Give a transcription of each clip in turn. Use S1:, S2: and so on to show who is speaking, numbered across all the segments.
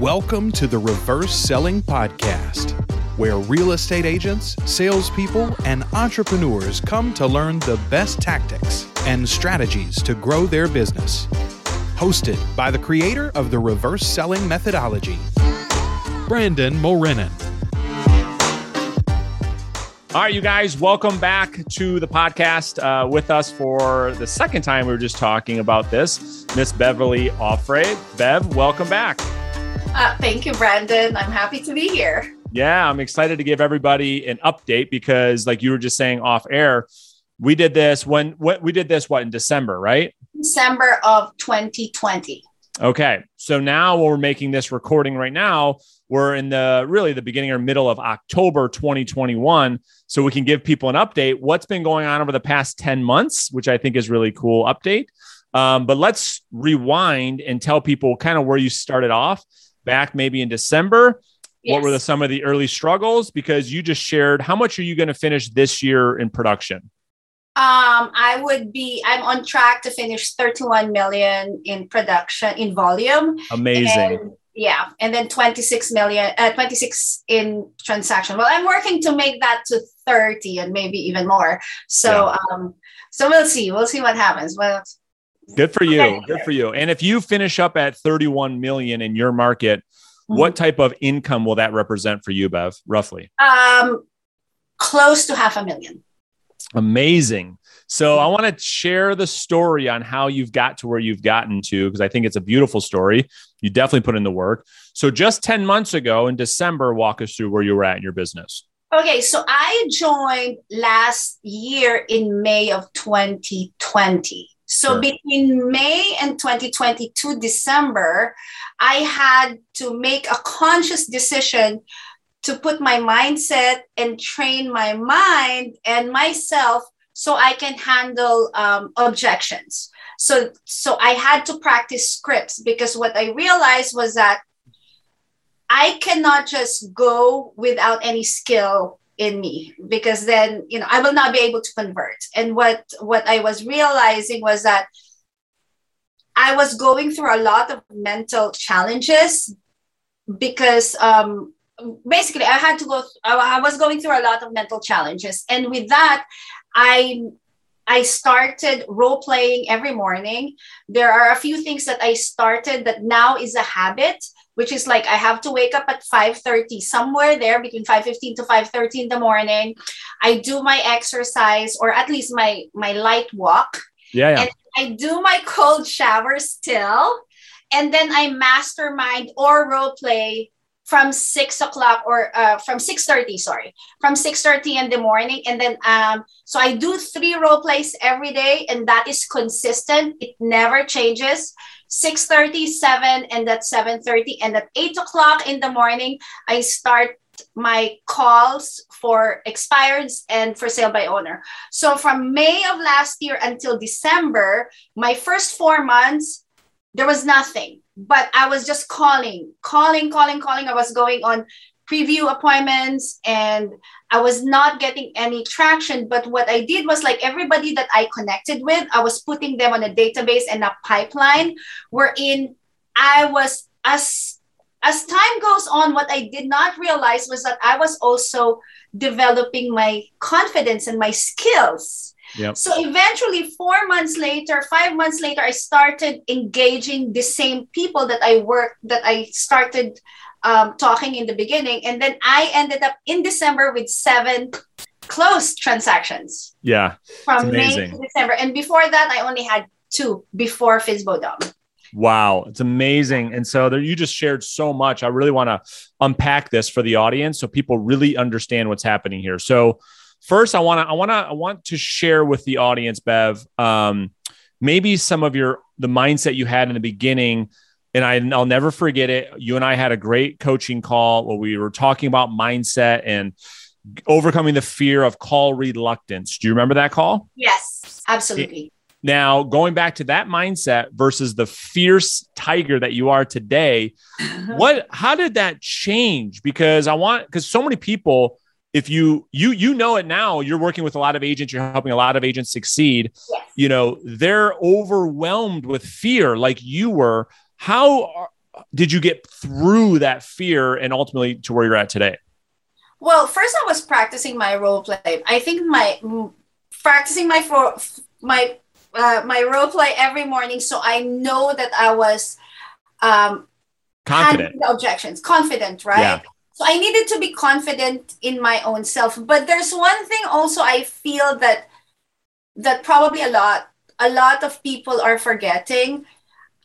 S1: Welcome to the Reverse Selling Podcast, where real estate agents, salespeople, and entrepreneurs come to learn the best tactics and strategies to grow their business. Hosted by the creator of the Reverse Selling Methodology, Brandon Mulrenin.
S2: All right, you guys, welcome back to the podcast uh, with us for the second time. We were just talking about this. Miss Beverly Offray. Bev, welcome back.
S3: Uh, thank you, Brandon. I'm happy to be here.
S2: Yeah, I'm excited to give everybody an update because, like you were just saying off air, we did this when what we did this what in December, right?
S3: December of 2020.
S2: Okay, so now we're making this recording right now, we're in the really the beginning or middle of October 2021. So we can give people an update. What's been going on over the past 10 months, which I think is really cool update. Um, but let's rewind and tell people kind of where you started off back maybe in December. Yes. What were the, some of the early struggles? Because you just shared how much are you going to finish this year in production?
S3: Um, I would be, I'm on track to finish 31 million in production in volume.
S2: Amazing.
S3: And yeah and then 26 million uh, 26 in transaction well i'm working to make that to 30 and maybe even more so yeah. um so we'll see we'll see what happens well
S2: good for you good for you and if you finish up at 31 million in your market mm-hmm. what type of income will that represent for you bev roughly
S3: um close to half a million
S2: amazing so I want to share the story on how you've got to where you've gotten to because I think it's a beautiful story. You definitely put in the work. So just 10 months ago in December, walk us through where you were at in your business.
S3: Okay, so I joined last year in May of 2020. So sure. between May and 2022 December, I had to make a conscious decision to put my mindset and train my mind and myself so I can handle um, objections. So, so I had to practice scripts because what I realized was that I cannot just go without any skill in me because then you know I will not be able to convert. And what what I was realizing was that I was going through a lot of mental challenges because um, basically I had to go. I was going through a lot of mental challenges, and with that, I I started role playing every morning. There are a few things that I started that now is a habit, which is like I have to wake up at 5:30 somewhere there between 5:15 to 5:30 in the morning. I do my exercise or at least my my light walk.
S2: Yeah, yeah.
S3: And I do my cold shower still. And then I mastermind or role play from six o'clock or uh, from 6.30 sorry. From 6.30 in the morning and then um, so i do three role plays every day and that is consistent. It never changes. 6.30 7 and at 7.30 and at 8 o'clock in the morning i start my calls for expireds and for sale by owner. So from may of last year until december my first four months there was nothing but I was just calling, calling, calling, calling. I was going on preview appointments and I was not getting any traction. But what I did was like everybody that I connected with, I was putting them on a database and a pipeline wherein I was as as time goes on, what I did not realize was that I was also developing my confidence and my skills.
S2: Yep.
S3: So eventually, four months later, five months later, I started engaging the same people that I worked, that I started um, talking in the beginning. And then I ended up in December with seven closed transactions.
S2: Yeah.
S3: From May to December. And before that, I only had two before FSBODOM.
S2: Wow, it's amazing. And so there, you just shared so much. I really want to unpack this for the audience so people really understand what's happening here. So first i want to i want to i want to share with the audience bev um, maybe some of your the mindset you had in the beginning and I, i'll never forget it. You and i had a great coaching call where we were talking about mindset and overcoming the fear of call reluctance. Do you remember that call?
S3: Yes absolutely.
S2: Now going back to that mindset versus the fierce tiger that you are today what how did that change? Because i want because so many people if you you you know it now you're working with a lot of agents you're helping a lot of agents succeed yes. you know they're overwhelmed with fear like you were how did you get through that fear and ultimately to where you're at today?
S3: Well, first I was practicing my role play. I think my practicing my for my uh, my role play every morning, so I know that I was um,
S2: confident.
S3: Objections, confident, right? Yeah. So I needed to be confident in my own self. But there's one thing also I feel that that probably a lot a lot of people are forgetting.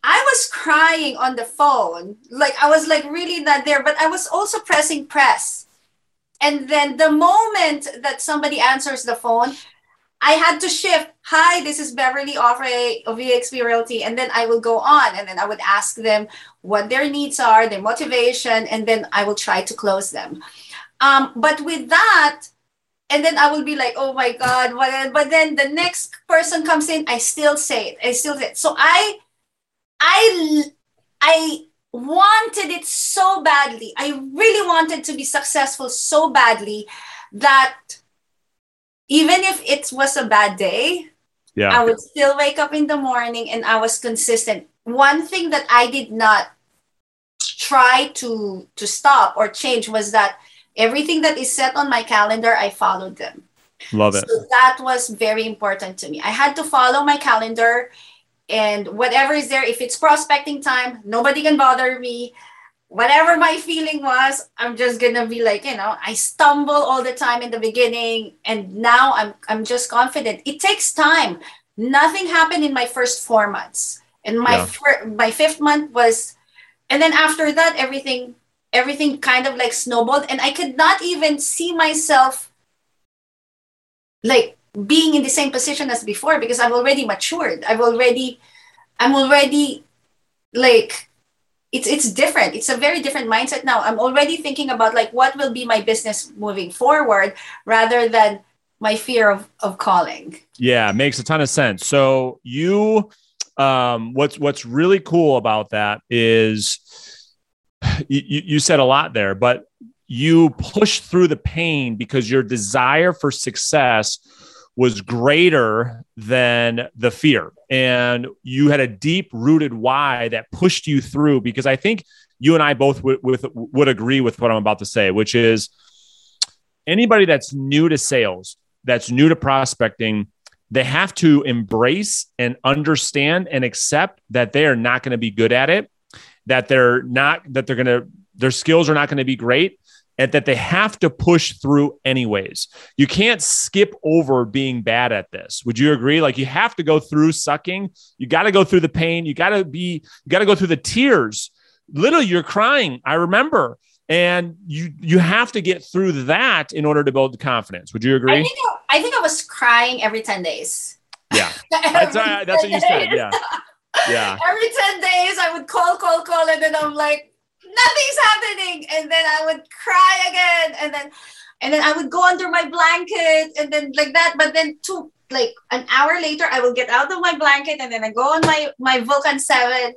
S3: I was crying on the phone. Like I was like really not there, but I was also pressing press. And then the moment that somebody answers the phone, I had to shift. Hi, this is Beverly Offray of EXP Realty. And then I will go on and then I would ask them what their needs are, their motivation, and then I will try to close them. Um, but with that, and then I will be like, oh my God? But then the next person comes in, I still say it. I still say it. So I, I, I wanted it so badly. I really wanted to be successful so badly that even if it was a bad day, yeah. I would still wake up in the morning and I was consistent. One thing that I did not try to to stop or change was that everything that is set on my calendar, I followed them.
S2: Love it.
S3: So that was very important to me. I had to follow my calendar and whatever is there, if it's prospecting time, nobody can bother me whatever my feeling was, I'm just gonna be like, you know, I stumble all the time in the beginning, and now I'm I'm just confident. It takes time. Nothing happened in my first four months, and my yeah. fir- my fifth month was, and then after that, everything everything kind of like snowballed, and I could not even see myself like being in the same position as before because I've already matured. I've already, I'm already like it's it's different. It's a very different mindset now. I'm already thinking about like what will be my business moving forward rather than my fear of of calling.
S2: Yeah makes a ton of sense. So you um what's what's really cool about that is you, you said a lot there but you push through the pain because your desire for success was greater than the fear. And you had a deep rooted why that pushed you through because I think you and I both w- with, would agree with what I'm about to say, which is anybody that's new to sales, that's new to prospecting, they have to embrace and understand and accept that they are not going to be good at it, that they're not, that they're going to, their skills are not going to be great and that they have to push through anyways. You can't skip over being bad at this. Would you agree? Like you have to go through sucking. You got to go through the pain. You got to be, you got to go through the tears. Literally, you're crying. I remember. And you you have to get through that in order to build the confidence. Would you agree? I
S3: think I, I think I was crying every 10 days.
S2: Yeah. that's, that's what you said. Yeah. Yeah.
S3: Every 10 days I would call, call, call, and then I'm like, nothing's happening. And then i would cry again. And then and then i would go under my blanket and then like that. But then two like an hour later i will get out of my blanket and then i go on my my vulcan 7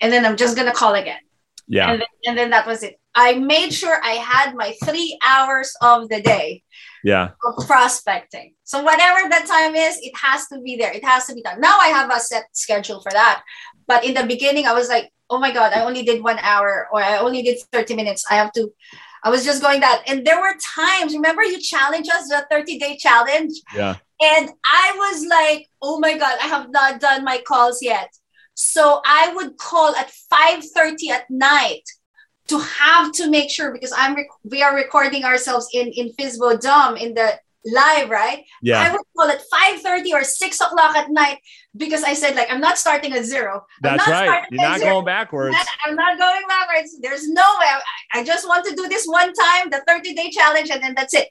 S3: and then i'm just gonna call again.
S2: Yeah.
S3: And then, and then that was it. I made sure i had my three hours of the day
S2: yeah.
S3: of prospecting. So whatever that time is it has to be there. It has to be done. Now i have a set schedule for that. But in the beginning i was like oh my god i only did one hour or i only did 30 minutes. I have to i was just going that. And there were times remember you challenged us the 30 day challenge?
S2: Yeah.
S3: And i was like oh my god i have not done my calls yet. So i would call at 5.30 at night to have to make sure because i'm rec- we are recording ourselves in in Fizbo Dome in the live, right?
S2: Yeah.
S3: I would call it 5:30 or 6 o'clock at night because I said, like, I'm not starting at zero.
S2: That's right. You're not zero. going backwards.
S3: I'm not, going backwards. There's no way. I, just want to do this one time, the 30-day challenge, and then that's it.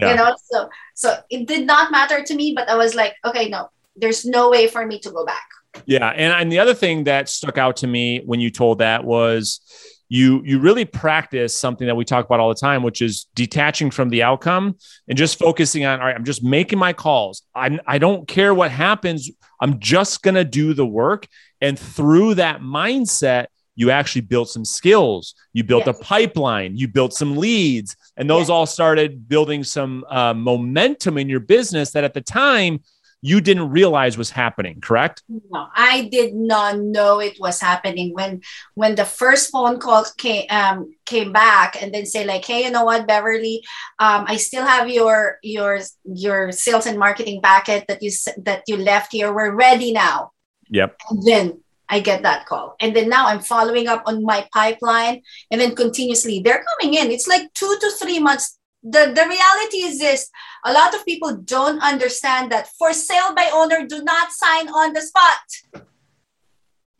S3: Yeah. You know, so so it did not matter to me, but I was like, okay, no, there's no way for me to go back.
S2: Yeah. And, and the other thing that stuck out to me when you told that was you you really practice something that we talk about all the time which is detaching from the outcome and just focusing on all right i'm just making my calls. I'm i don't care what happens. I'm just going to do the work. And through that mindset you actually built some skills. You built yes. a pipeline. You built some leads. And those yes. all started building some uh, momentum in your business that at the time you didn't realize was happening, correct?
S3: No, I did not know it was happening when when the first phone call came um, came back and then say like, hey, you know what, Beverly, um, I still have your your your sales and marketing packet that you that you left here. We're ready now.
S2: Yep.
S3: And then I get that call. And then now I'm following up on my pipeline and then continuously they're coming in. It's like two to three months. The, the reality is this a lot of people don't understand that for sale by owner, do not sign on the spot.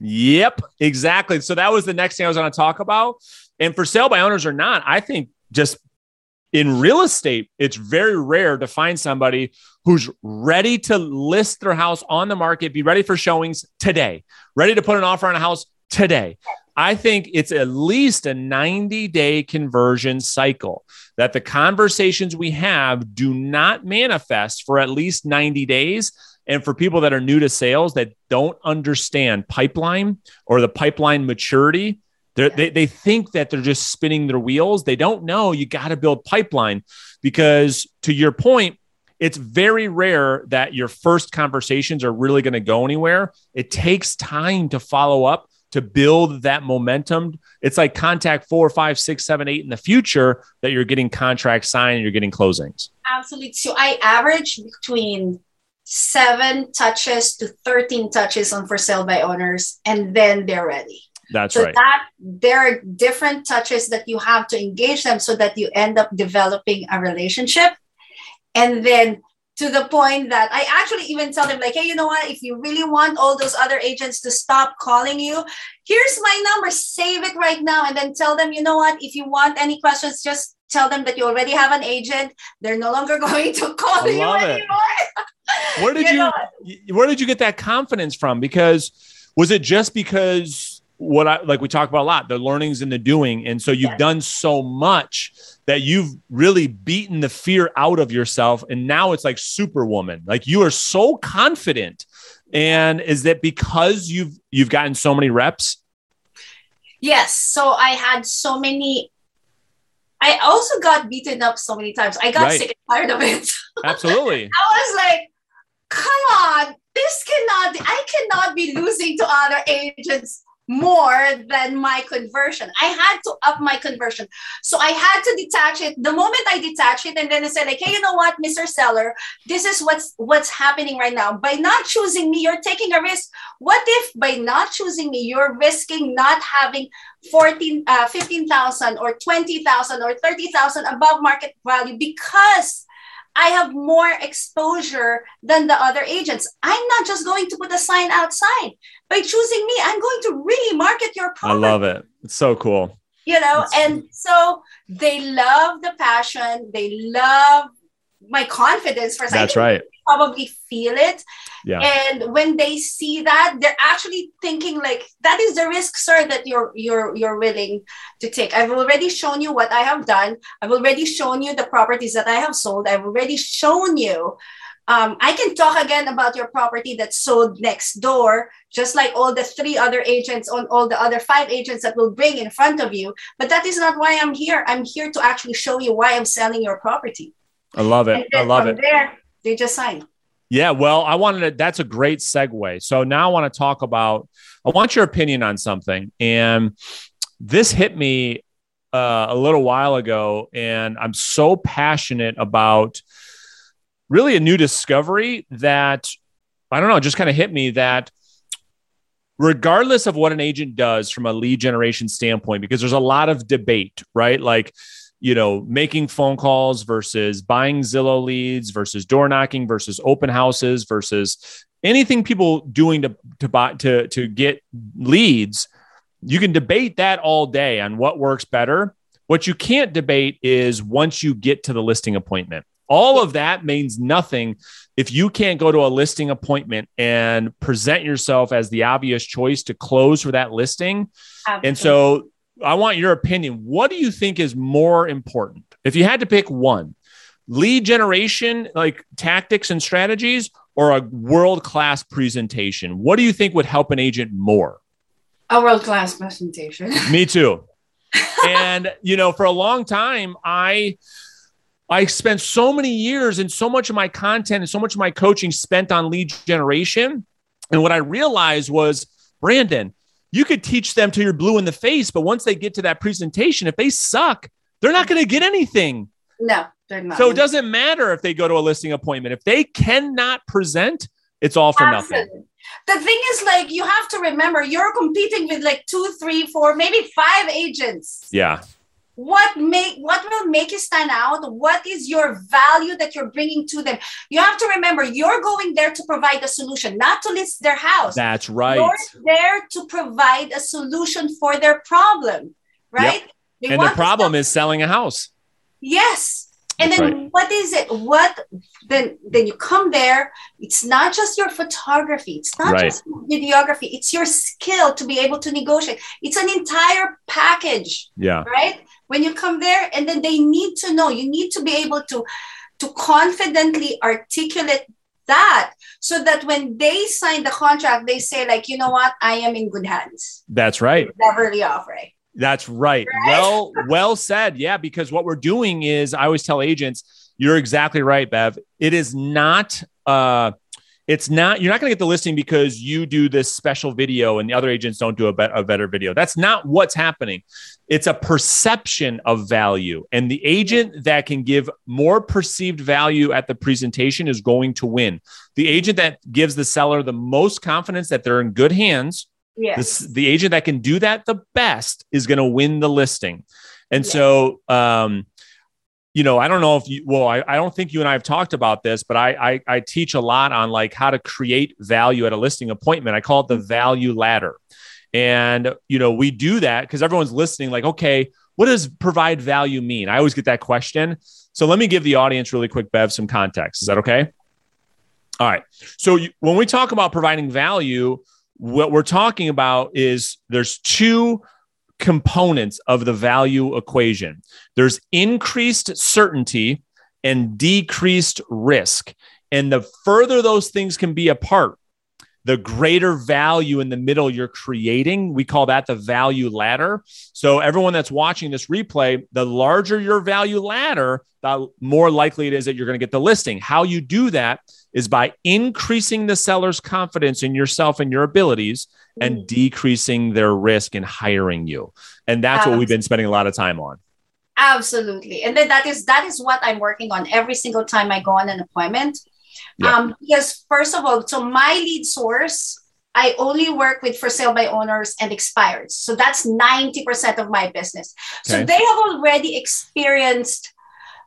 S2: Yep, exactly. So that was the next thing I was going to talk about. And for sale by owners or not, I think just in real estate, it's very rare to find somebody who's ready to list their house on the market, be ready for showings today, ready to put an offer on a house today. I think it's at least a 90 day conversion cycle that the conversations we have do not manifest for at least 90 days. And for people that are new to sales that don't understand pipeline or the pipeline maturity, they they think that they're just spinning their wheels. They don't know you got to build pipeline because, to your point, it's very rare that your first conversations are really going to go anywhere. It takes time to follow up to build that momentum. It's like contact four, five, six, seven, eight in the future that you're getting contracts signed and you're getting closings.
S3: Absolutely. So I average between seven touches to 13 touches on for sale by owners, and then they're ready.
S2: That's
S3: so
S2: right.
S3: That there are different touches that you have to engage them so that you end up developing a relationship. And then to the point that I actually even tell them, like, hey, you know what? If you really want all those other agents to stop calling you, here's my number, save it right now. And then tell them, you know what? If you want any questions, just tell them that you already have an agent. They're no longer going to call you anymore.
S2: where did you, you where did you get that confidence from? Because was it just because what I like we talk about a lot, the learnings and the doing. And so you've yes. done so much that you've really beaten the fear out of yourself. And now it's like superwoman. Like you are so confident. And is that because you've you've gotten so many reps?
S3: Yes. So I had so many I also got beaten up so many times. I got right. sick and tired of it.
S2: Absolutely.
S3: I was like, come on, this cannot, I cannot be losing to other agents more than my conversion. I had to up my conversion. So I had to detach it. The moment I detach it and then I said like, hey, you know what, Mr. Seller, this is what's what's happening right now. By not choosing me, you're taking a risk. What if by not choosing me, you're risking not having 14 uh, 15,000 or 20,000 or 30,000 above market value because I have more exposure than the other agents. I'm not just going to put a sign outside. By choosing me, I'm going to really market your product.
S2: I love it. It's so cool.
S3: You know, and so they love the passion. They love my confidence for
S2: That's right.
S3: Probably feel it.
S2: Yeah.
S3: And when they see that, they're actually thinking like that is the risk, sir, that you're you're you're willing to take. I've already shown you what I have done. I've already shown you the properties that I have sold. I've already shown you. Um, I can talk again about your property that's sold next door, just like all the three other agents on all the other five agents that will bring in front of you. But that is not why I'm here. I'm here to actually show you why I'm selling your property.
S2: I love it. I love it.
S3: There, they just signed.
S2: Yeah, well, I wanted to, that's a great segue. So now I want to talk about, I want your opinion on something. And this hit me uh, a little while ago, and I'm so passionate about really a new discovery that I don't know, just kind of hit me that regardless of what an agent does from a lead generation standpoint, because there's a lot of debate, right? Like, you know, making phone calls versus buying Zillow leads versus door knocking versus open houses versus anything people doing to to buy to to get leads. You can debate that all day on what works better. What you can't debate is once you get to the listing appointment. All of that means nothing if you can't go to a listing appointment and present yourself as the obvious choice to close for that listing. Absolutely. And so I want your opinion. What do you think is more important? If you had to pick one, lead generation, like tactics and strategies, or a world class presentation? What do you think would help an agent more?
S3: A world class presentation.
S2: Me too. and, you know, for a long time, I, I spent so many years and so much of my content and so much of my coaching spent on lead generation. And what I realized was, Brandon, you could teach them till you're blue in the face, but once they get to that presentation, if they suck, they're not going to get anything.
S3: No, they're not.
S2: So it doesn't matter if they go to a listing appointment. If they cannot present, it's all for
S3: Absolutely.
S2: nothing.
S3: The thing is, like, you have to remember you're competing with like two, three, four, maybe five agents.
S2: Yeah.
S3: What make what will make you stand out? What is your value that you're bringing to them? You have to remember you're going there to provide a solution, not to list their house.
S2: That's right.
S3: You're there to provide a solution for their problem, right? They
S2: and the problem is selling a house.
S3: Yes. And
S2: That's
S3: then what is it? What then then you come there, it's not just your photography, it's not
S2: Right.
S3: just videography, it's your skill to be able to negotiate. It's an entire package,
S2: Yeah.
S3: right? When you come there and then they need to know, you need to be able to to confidently articulate that so that when they sign the contract, they say, like, you know what, I am in good hands.
S2: That's right.
S3: Beverly Offray.
S2: That's right.
S3: Right?
S2: Well, well said. Yeah, because what we're doing is I always tell agents, you're exactly right, Bev. It is not uh it's not you're not going to get the listing because you do this special video and the other agents don't do a, bet- a better video. That's not what's happening. It's a perception of value and the agent that can give more perceived value at the presentation is going to win. The agent that gives the seller the most confidence that they're in good hands
S3: Yes.
S2: this, the agent that can do that the best is going to win the listing. And so, um, you know, I don't know if you, well, I, I don't think you and I have talked about this, but I, I, I teach a lot on like how to create value at a listing appointment. I call it the value ladder. And, you know, we do that because everyone's listening, like, okay, what does provide value mean? I always get that question. So let me give the audience really quick, Bev, some context. Is that okay? All right. So you, when we talk about providing value, what we're talking about is there's two components of the value equation. There's increased certainty and decreased risk. And the further those things can be apart the greater value in the middle you're creating. We call that the value ladder. So everyone that's watching this replay the larger your value ladder the more likely it is that you're going to get the listing. How you do that is by increasing the seller's confidence in yourself and your abilities and decreasing their risk in hiring you. And that's what we've been spending a lot of time on.
S3: Absolutely. And then that is that is what I'm working on every single time I go on an appointment.
S2: Yeah.
S3: Um, because first of all, so my lead source, I only work with for sale by owners and expireds. So that's 90% of my business. So they have already experienced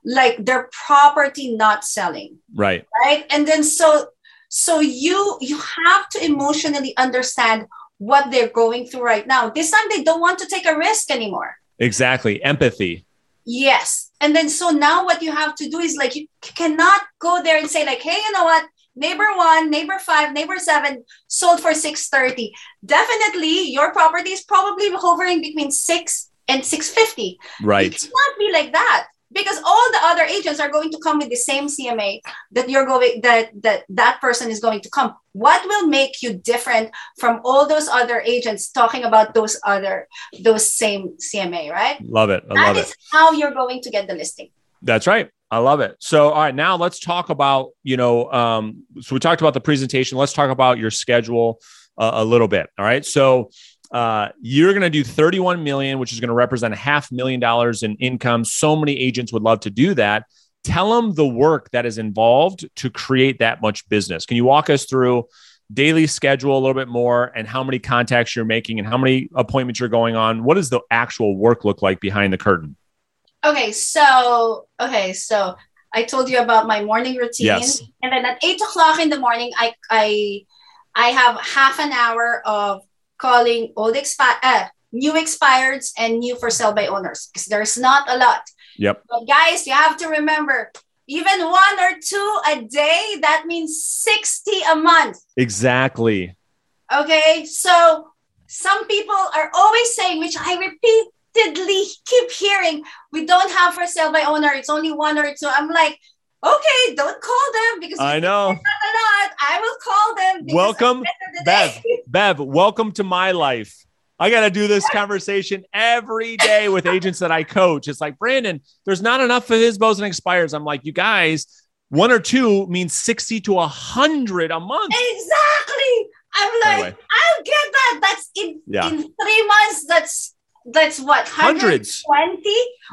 S3: like their property not selling.
S2: Right.
S3: right? And then so so you you have to emotionally understand what they're going through right now. This time they don't want to take a risk anymore.
S2: Exactly. Empathy.
S3: yes. And then so now what you have to do is like you cannot go there and say like hey you know what? Neighbor one neighbor five neighbor seven sold for 630 definitely your property is probably hovering between 6 and 650
S2: Right.
S3: it cannot be like that because all the other agents are going to come with the same CMA that you're going that that that person is going to come. What will make you different from all those other agents talking about those other those same CMA, right?
S2: Love it. I
S3: That
S2: love
S3: is
S2: it.
S3: how you're going to get the listing.
S2: That's right. I love it. So, all right, now let's talk about, you know, um, so we talked about the presentation. Let's talk about your schedule uh, a little bit. All right. So, uh, you're going to do 31 million, which is going to represent a half million dollars in income. So many agents would love to do that. Tell them the work that is involved to create that much business. Can you walk us through daily schedule a little bit more and how many contacts you're making and how many appointments you're going on? What does the actual work look like behind the curtain?
S3: Okay, so okay, so I told you about my morning routine,
S2: Yes.
S3: and then at eight o'clock in the morning, I I I have half an hour of calling old expi- uh, new expireds and new for sale by owners because there's not a lot.
S2: Yep.
S3: But guys, you have to remember, even one or two a day, that means sixty a month.
S2: Exactly.
S3: Okay, so some people are always saying, which I repeatedly keep hearing, we don't have for sale by owner. It's only one or two. I'm like, okay, don't call them because
S2: I know.
S3: not. I will call them.
S2: Welcome,
S3: the end of the
S2: Bev. Bev, welcome to my life. I got to do this conversation every day with agents that I coach. It's like, Brandon, there's not enough of FSBOs and expires. I'm like, you guys, one or two means 60 to 100 a month.
S3: Exactly. I'm like, anyway. I'll get that. That's in, yeah. in three months. That's that's what
S2: hundreds.
S3: 20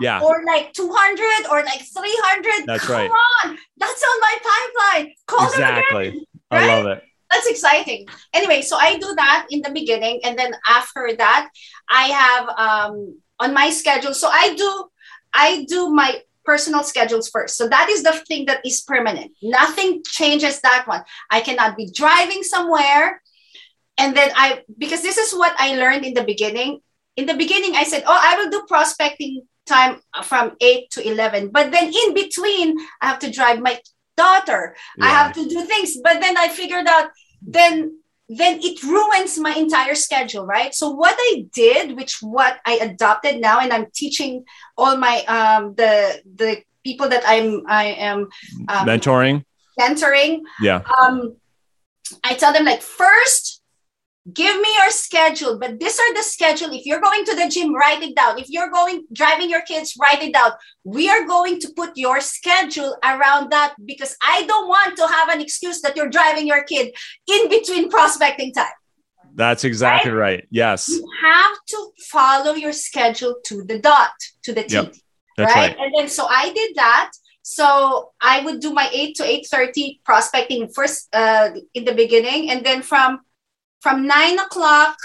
S2: yeah.
S3: Or like 200 or like 300
S2: that's
S3: Come
S2: right.
S3: on that's on my pipeline. Call
S2: exactly
S3: again,
S2: right? i love it.
S3: That's exciting. Anyway so i do that in the beginning and then after that i have um on my schedule. So i do i do my personal schedules first. So that is the thing that is permanent. Nothing changes that one. I cannot be driving somewhere and then i because this is what i learned in the beginning in the beginning, I said, oh, I will do prospecting time from 8 to 11. But then in between, I have to drive my daughter. Yeah. I have to do things. But then I figured out then then it ruins my entire schedule, right? So what I did, which what I adopted now, and I'm teaching all my um the the people that I'm I am
S2: um, mentoring.
S3: Mentoring.
S2: Yeah.
S3: Um I tell them like first give me your schedule but these are the schedule if you're going to the gym write it down if you're going driving your kids write it down we are going to put your schedule around that because i don't want to have an excuse that you're driving your kid in between prospecting time
S2: that's exactly right, right. yes
S3: you have to follow your schedule to the dot to the t yep.
S2: Right?
S3: right and then so i did that so I would do my 8 to 8.30 prospecting first uh, in the beginning. And then from from 9 o'clock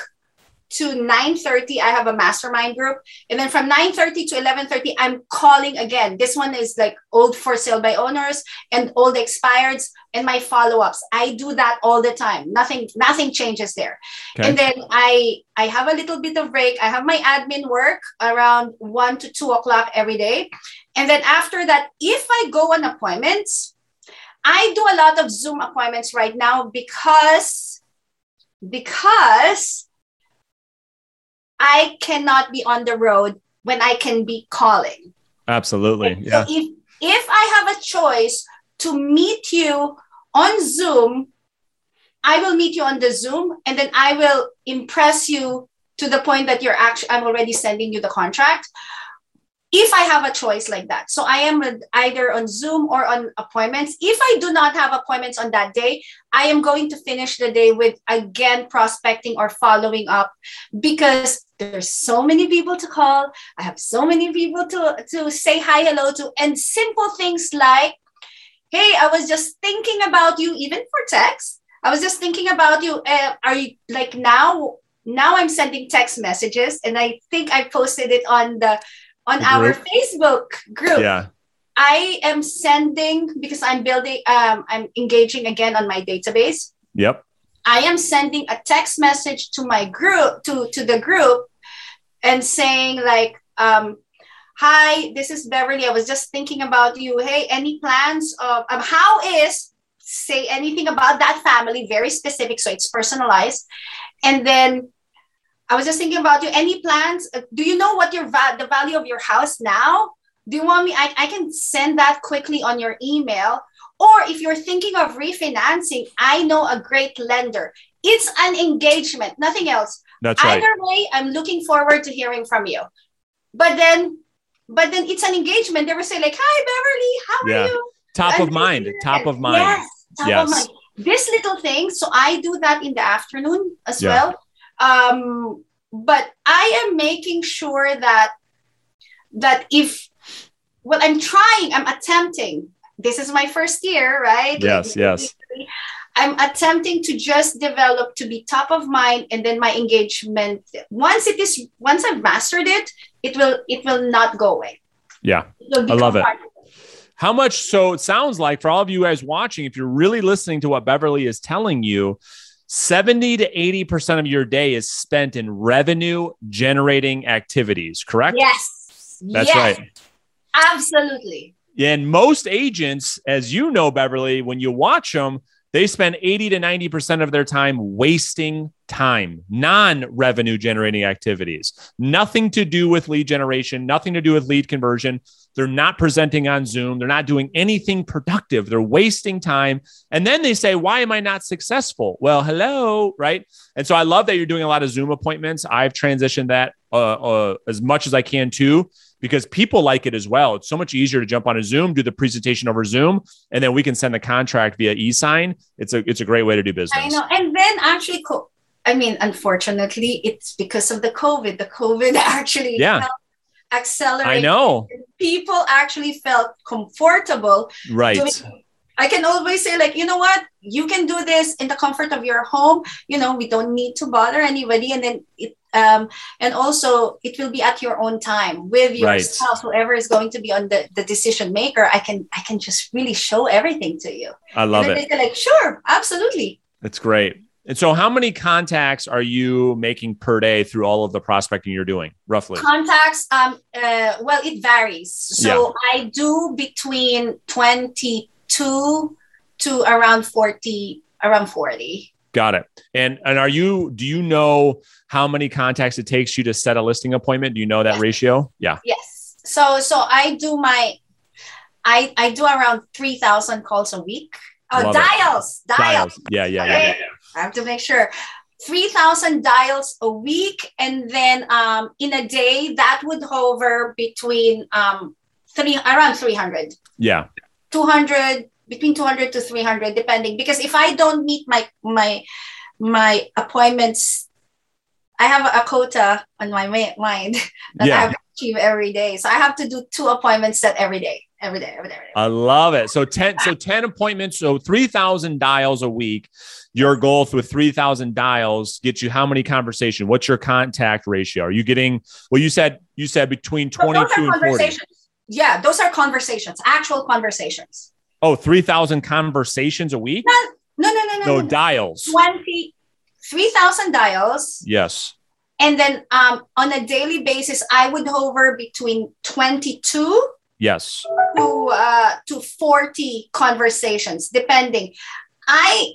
S3: to 9.30 i have a mastermind group. And then from 9.30 to 11.30 i'm calling again. This one is like old for sale by owners and old expireds and my follow-ups. I do that all the time. Nothing nothing changes there. Okay. and then i i have a little bit of break. I have my admin work around 1 to 2 o'clock every day. And then after that if i go on appointments i do a lot of zoom appointments right now because because I cannot be on the road when I can be calling.
S2: Absolutely. Yeah.
S3: If if I have a choice to meet you on Zoom, I will meet you on the Zoom and then I will impress you to the point that you're actually I'm already sending you the contract if I have a choice like that. So I am either on Zoom or on appointments. If I do not have appointments on that day, I am going to finish the day with again prospecting or following up because there's so many people to call. I have so many people to, to say hi, hello to, and simple things like, hey, I was just thinking about you, even for text. I was just thinking about you. Uh, are you like now? Now I'm sending text messages, and I think I posted it on the on our Facebook group.
S2: Yeah.
S3: I am sending because I'm building um I'm engaging again on my database.
S2: Yep.
S3: I am sending a text message to my group to to the group and saying like um hi this is Beverly I was just thinking about you hey any plans of um, how is say anything about that family very specific so it's personalized and then I was just thinking about you. Any plans? Uh, do you know what your va- the value of your house now? Do you want me? I, I can send that quickly on your email. Or if you're thinking of refinancing, I know a great lender. It's an engagement, nothing else.
S2: That's right.
S3: Either way, I'm looking forward to hearing from you. But then, but then it's an engagement. They will say like, "Hi, Beverly, how
S2: yeah.
S3: are you?"
S2: Top of mind. Top of mind.
S3: Yes. Top yes. of mind. This little thing. So I do that in the afternoon as yeah. well um, but I am making sure that that if well, I'm trying, I'm attempting. This is my first year, right?
S2: Yes, yes.
S3: I'm attempting to just develop to be top of mind and then my engagement once it is once I've mastered it, it will it will not go away.
S2: Yeah. I love it. How much so it sounds like for all of you guys watching, if you're really listening to what Beverly is telling you, 70 to 80% of your day is spent in revenue generating activities, correct?
S3: Yes.
S2: That's
S3: yes.
S2: right.
S3: Absolutely.
S2: And most agents, as you know, Beverly, when you watch them, they spend 80 to 90% of their time wasting time, non revenue generating activities, nothing to do with lead generation, nothing to do with lead conversion. They're not presenting on Zoom. They're not doing anything productive. They're wasting time. And then they say, Why am I not successful? Well, hello, right? And so I love that you're doing a lot of Zoom appointments. I've transitioned that uh, uh, as much as I can too because people like it as well. It's so much easier to jump on a Zoom, do the presentation over Zoom, and then we can send the contract via e-sign. It's a it's a great way to do business.
S3: I know. And then actually, I mean, unfortunately, it's because of the COVID. The COVID actually
S2: yeah.
S3: accelerated.
S2: I know.
S3: People actually felt comfortable.
S2: Right.
S3: Doing, I can always say, like, you know what? You can do this in the comfort of your home. You know, we don't need to bother anybody. And then it um, and also it will be at your own time with your
S2: Right.
S3: spouse whoever is going to be on the, the decision maker i can i can just really show everything to you
S2: I love
S3: and
S2: it.
S3: they're like sure absolutely
S2: That's great. And so, how many contacts are you making per day through all of the prospecting you're doing, roughly?
S3: contacts um uh, well it varies so i do between 22 to around 40 around 40
S2: Got it. And and are you? Do you know how many contacts it takes you to set a listing appointment? Do you know that
S3: Yes.
S2: ratio? Yeah.
S3: yes so so i do my i i do around 3000 calls a week oh
S2: Love
S3: dials dials
S2: Dials. Yeah. Yeah. Yeah.
S3: Okay. I have to make sure. 3,000 dials a week. And then um, in a day, that would hover between um, three, around 300,
S2: Yeah.
S3: 200, between 200 to 300, depending. Because if I don't meet my, my, my appointments, I have a quota on my mind that I have to achieve every day. So I have to do two appointments set every day, every day, every day. Every day.
S2: I love it. So 10 so 10 appointments, so 3000 dials a week. Your goal with 3000 dials gets you how many conversation? What's your contact ratio? Are you getting Well, you said you said between
S3: So those
S2: 22
S3: are
S2: and 40.
S3: Yeah, those are conversations, actual conversations.
S2: Oh, 3000 conversations a week?
S3: No, no, no, no.
S2: No,
S3: no, no.
S2: dials.
S3: 20, 3,000 dials.
S2: Yes.
S3: And then um, on a daily basis, I would hover between 22
S2: Yes.
S3: to, uh, to 40 conversations, depending. I,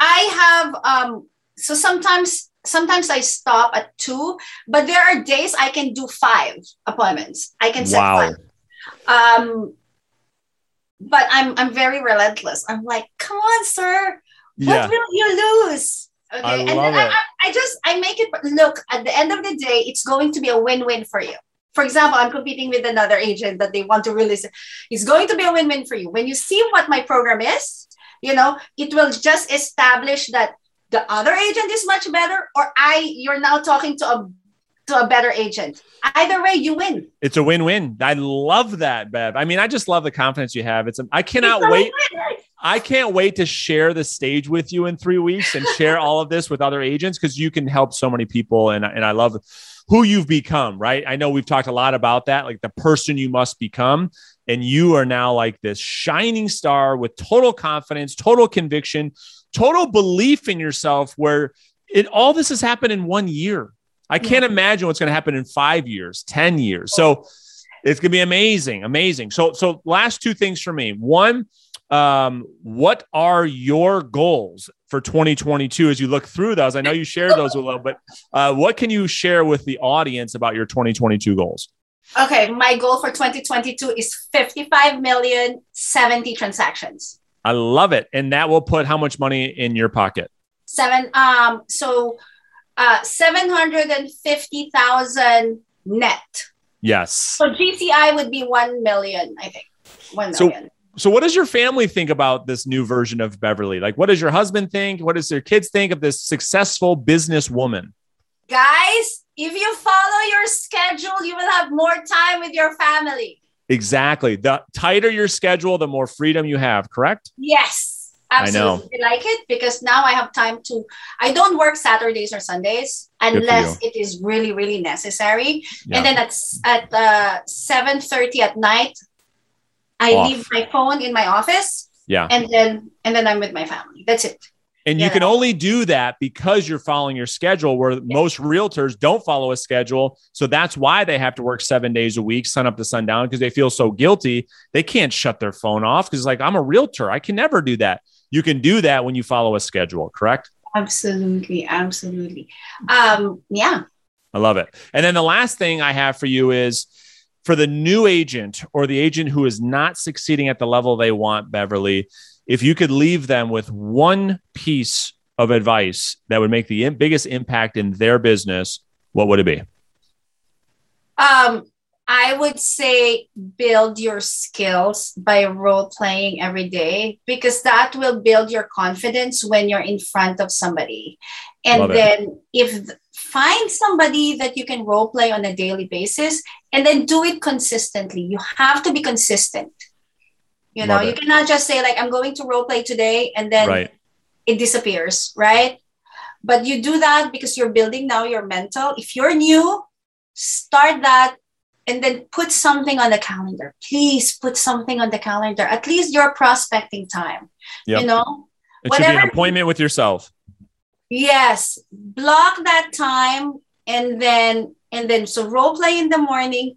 S3: I have, um, so sometimes, sometimes I stop at two, but there are days I can do five appointments. I can set
S2: Wow.
S3: five. Um, but I'm, I'm very relentless. I'm like, come on, sir.
S2: Yeah.
S3: what will you lose? Okay.
S2: I
S3: and
S2: love
S3: then
S2: it.
S3: I, I, I just I make it look at the end of the day, it's going to be a win-win for you. For example, I'm competing with another agent that they want to release. It's going to be a win-win for you. When you see what my program is, you know, it will just establish that the other agent is much better, or I you're now talking to a to a better agent. Either way, you win.
S2: It's a win-win. I love that, Bev. I mean, I just love the confidence you have. It's I cannot
S3: It's
S2: wait. I can't wait to share the stage with you in three weeks and share all of this with other agents because you can help so many people. And, and I love who you've become, right? I know we've talked a lot about that, like the person you must become. And you are now like this shining star with total confidence, total conviction, total belief in yourself, where it all this has happened in one year. I can't imagine what's going to happen in five years, 10 years. So it's going to be amazing, amazing. So, so last two things for me. One, um, what are your goals for 2022 as you look through those? I know you shared those a little, but uh, what can you share with the audience about your 2022 goals?
S3: Okay, my goal for 2022 is 55 million 70 transactions.
S2: I love it, and that will put how much money in your pocket?
S3: Seven um so uh 750,000 net.
S2: Yes.
S3: So GCI would be 1 million, I think. 1
S2: So-
S3: million.
S2: So, what does your family think about this new version of Beverly? Like, what does your husband think? What does their kids think of this successful businesswoman?
S3: Guys, if you follow your schedule, you will have more time with your family.
S2: Exactly. The tighter your schedule, the more freedom you have. Correct?
S3: Yes. Absolutely. I like it because now I have time to I don't work Saturdays or Sundays unless it is really really necessary.
S2: Yeah.
S3: And then at at uh, 7:30 at night I
S2: Off.
S3: leave my phone in my office
S2: Yeah.
S3: and then and then I'm with my family. That's it.
S2: And you
S3: Yeah.
S2: can only do that because you're following your schedule, where most realtors don't follow a schedule. So that's why they have to work seven days a week, sun up to sundown, because they feel so guilty. They can't shut their phone off because, like, I'm a realtor. I can never do that. you can do that when you follow a schedule, correct?
S3: Absolutely. Absolutely. Um, yeah.
S2: I love it. And then the last thing I have for you is for the new agent or the agent who is not succeeding at the level they want, Beverly, if you could leave them with one piece of advice that would make the biggest impact in their business, what would it be?
S3: Um, I would say build your skills by role playing every day because that will build your confidence when you're in front of somebody. And then if find somebody that you can role play on a daily basis and then do it consistently. You have to be consistent. You know, you cannot just say like I'm going to role play today and then right. it disappears, right? But you do that because you're building now your mental. If you're new, start that and then put something on the calendar. Please put something on the calendar. At least your prospecting time. Yep. You know,
S2: it Whatever, should be an appointment with yourself.
S3: Yes, block that time and then and then so role play in the morning.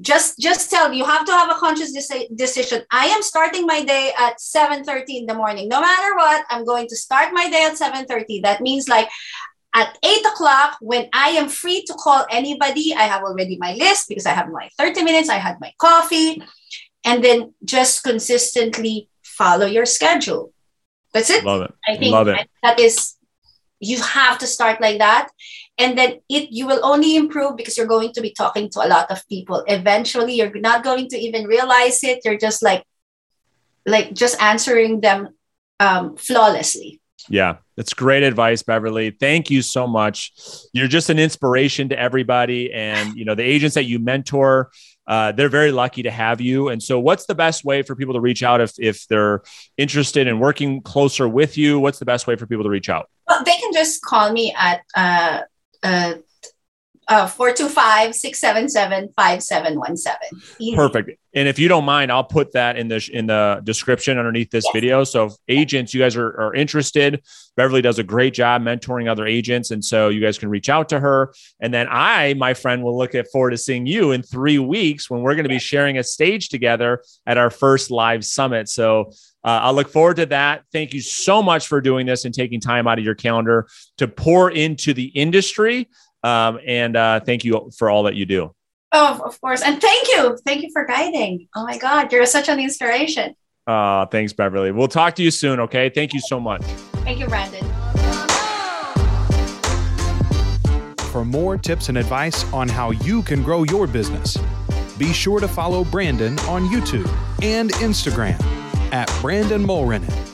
S3: Just just tell you have to have a conscious de- decision. I am starting my day at 7:30 in the morning. No matter what, I'm going to start my day at 7:30. That means like at 8 o'clock when i am free to call anybody i have already my list because i have my 30 minutes i had my coffee and then just consistently follow your schedule that's it
S2: love it
S3: i think
S2: love it.
S3: that is you have to start like that and then it you will only improve because you're going to be talking to a lot of people eventually you're not going to even realize it you're just like like just answering them um, flawlessly
S2: yeah, that's great advice, Beverly. Thank you so much. You're just an inspiration to everybody, and you know the agents that you mentor. Uh, they're very lucky to have you. And so, what's the best way for people to reach out if if they're interested in working closer with you? What's the best way for people to reach out?
S3: Well, they can just call me at uh, uh, uh, 425-677-5717.
S2: Perfect. And if you don't mind, I'll put that in the in the description underneath this yes. video. So if agents, you guys are, are interested, Beverly does a great job mentoring other agents. And so you guys can reach out to her. And then I, my friend, will look at forward to seeing you in three weeks when we're going to be sharing a stage together at our first live summit. So uh, I'll look forward to that. Thank you so much for doing this and taking time out of your calendar to pour into the industry. Um, and uh, thank you for all that you do.
S3: Oh, of course. And thank you. Thank you for guiding. Oh my God, you're such an inspiration.
S2: Uh, thanks, Beverly. We'll talk to you soon. Okay. Thank you so much.
S3: Thank you, Brandon.
S1: For more tips and advice on how you can grow your business, be sure to follow Brandon on YouTube and Instagram at Brandon Mulrenin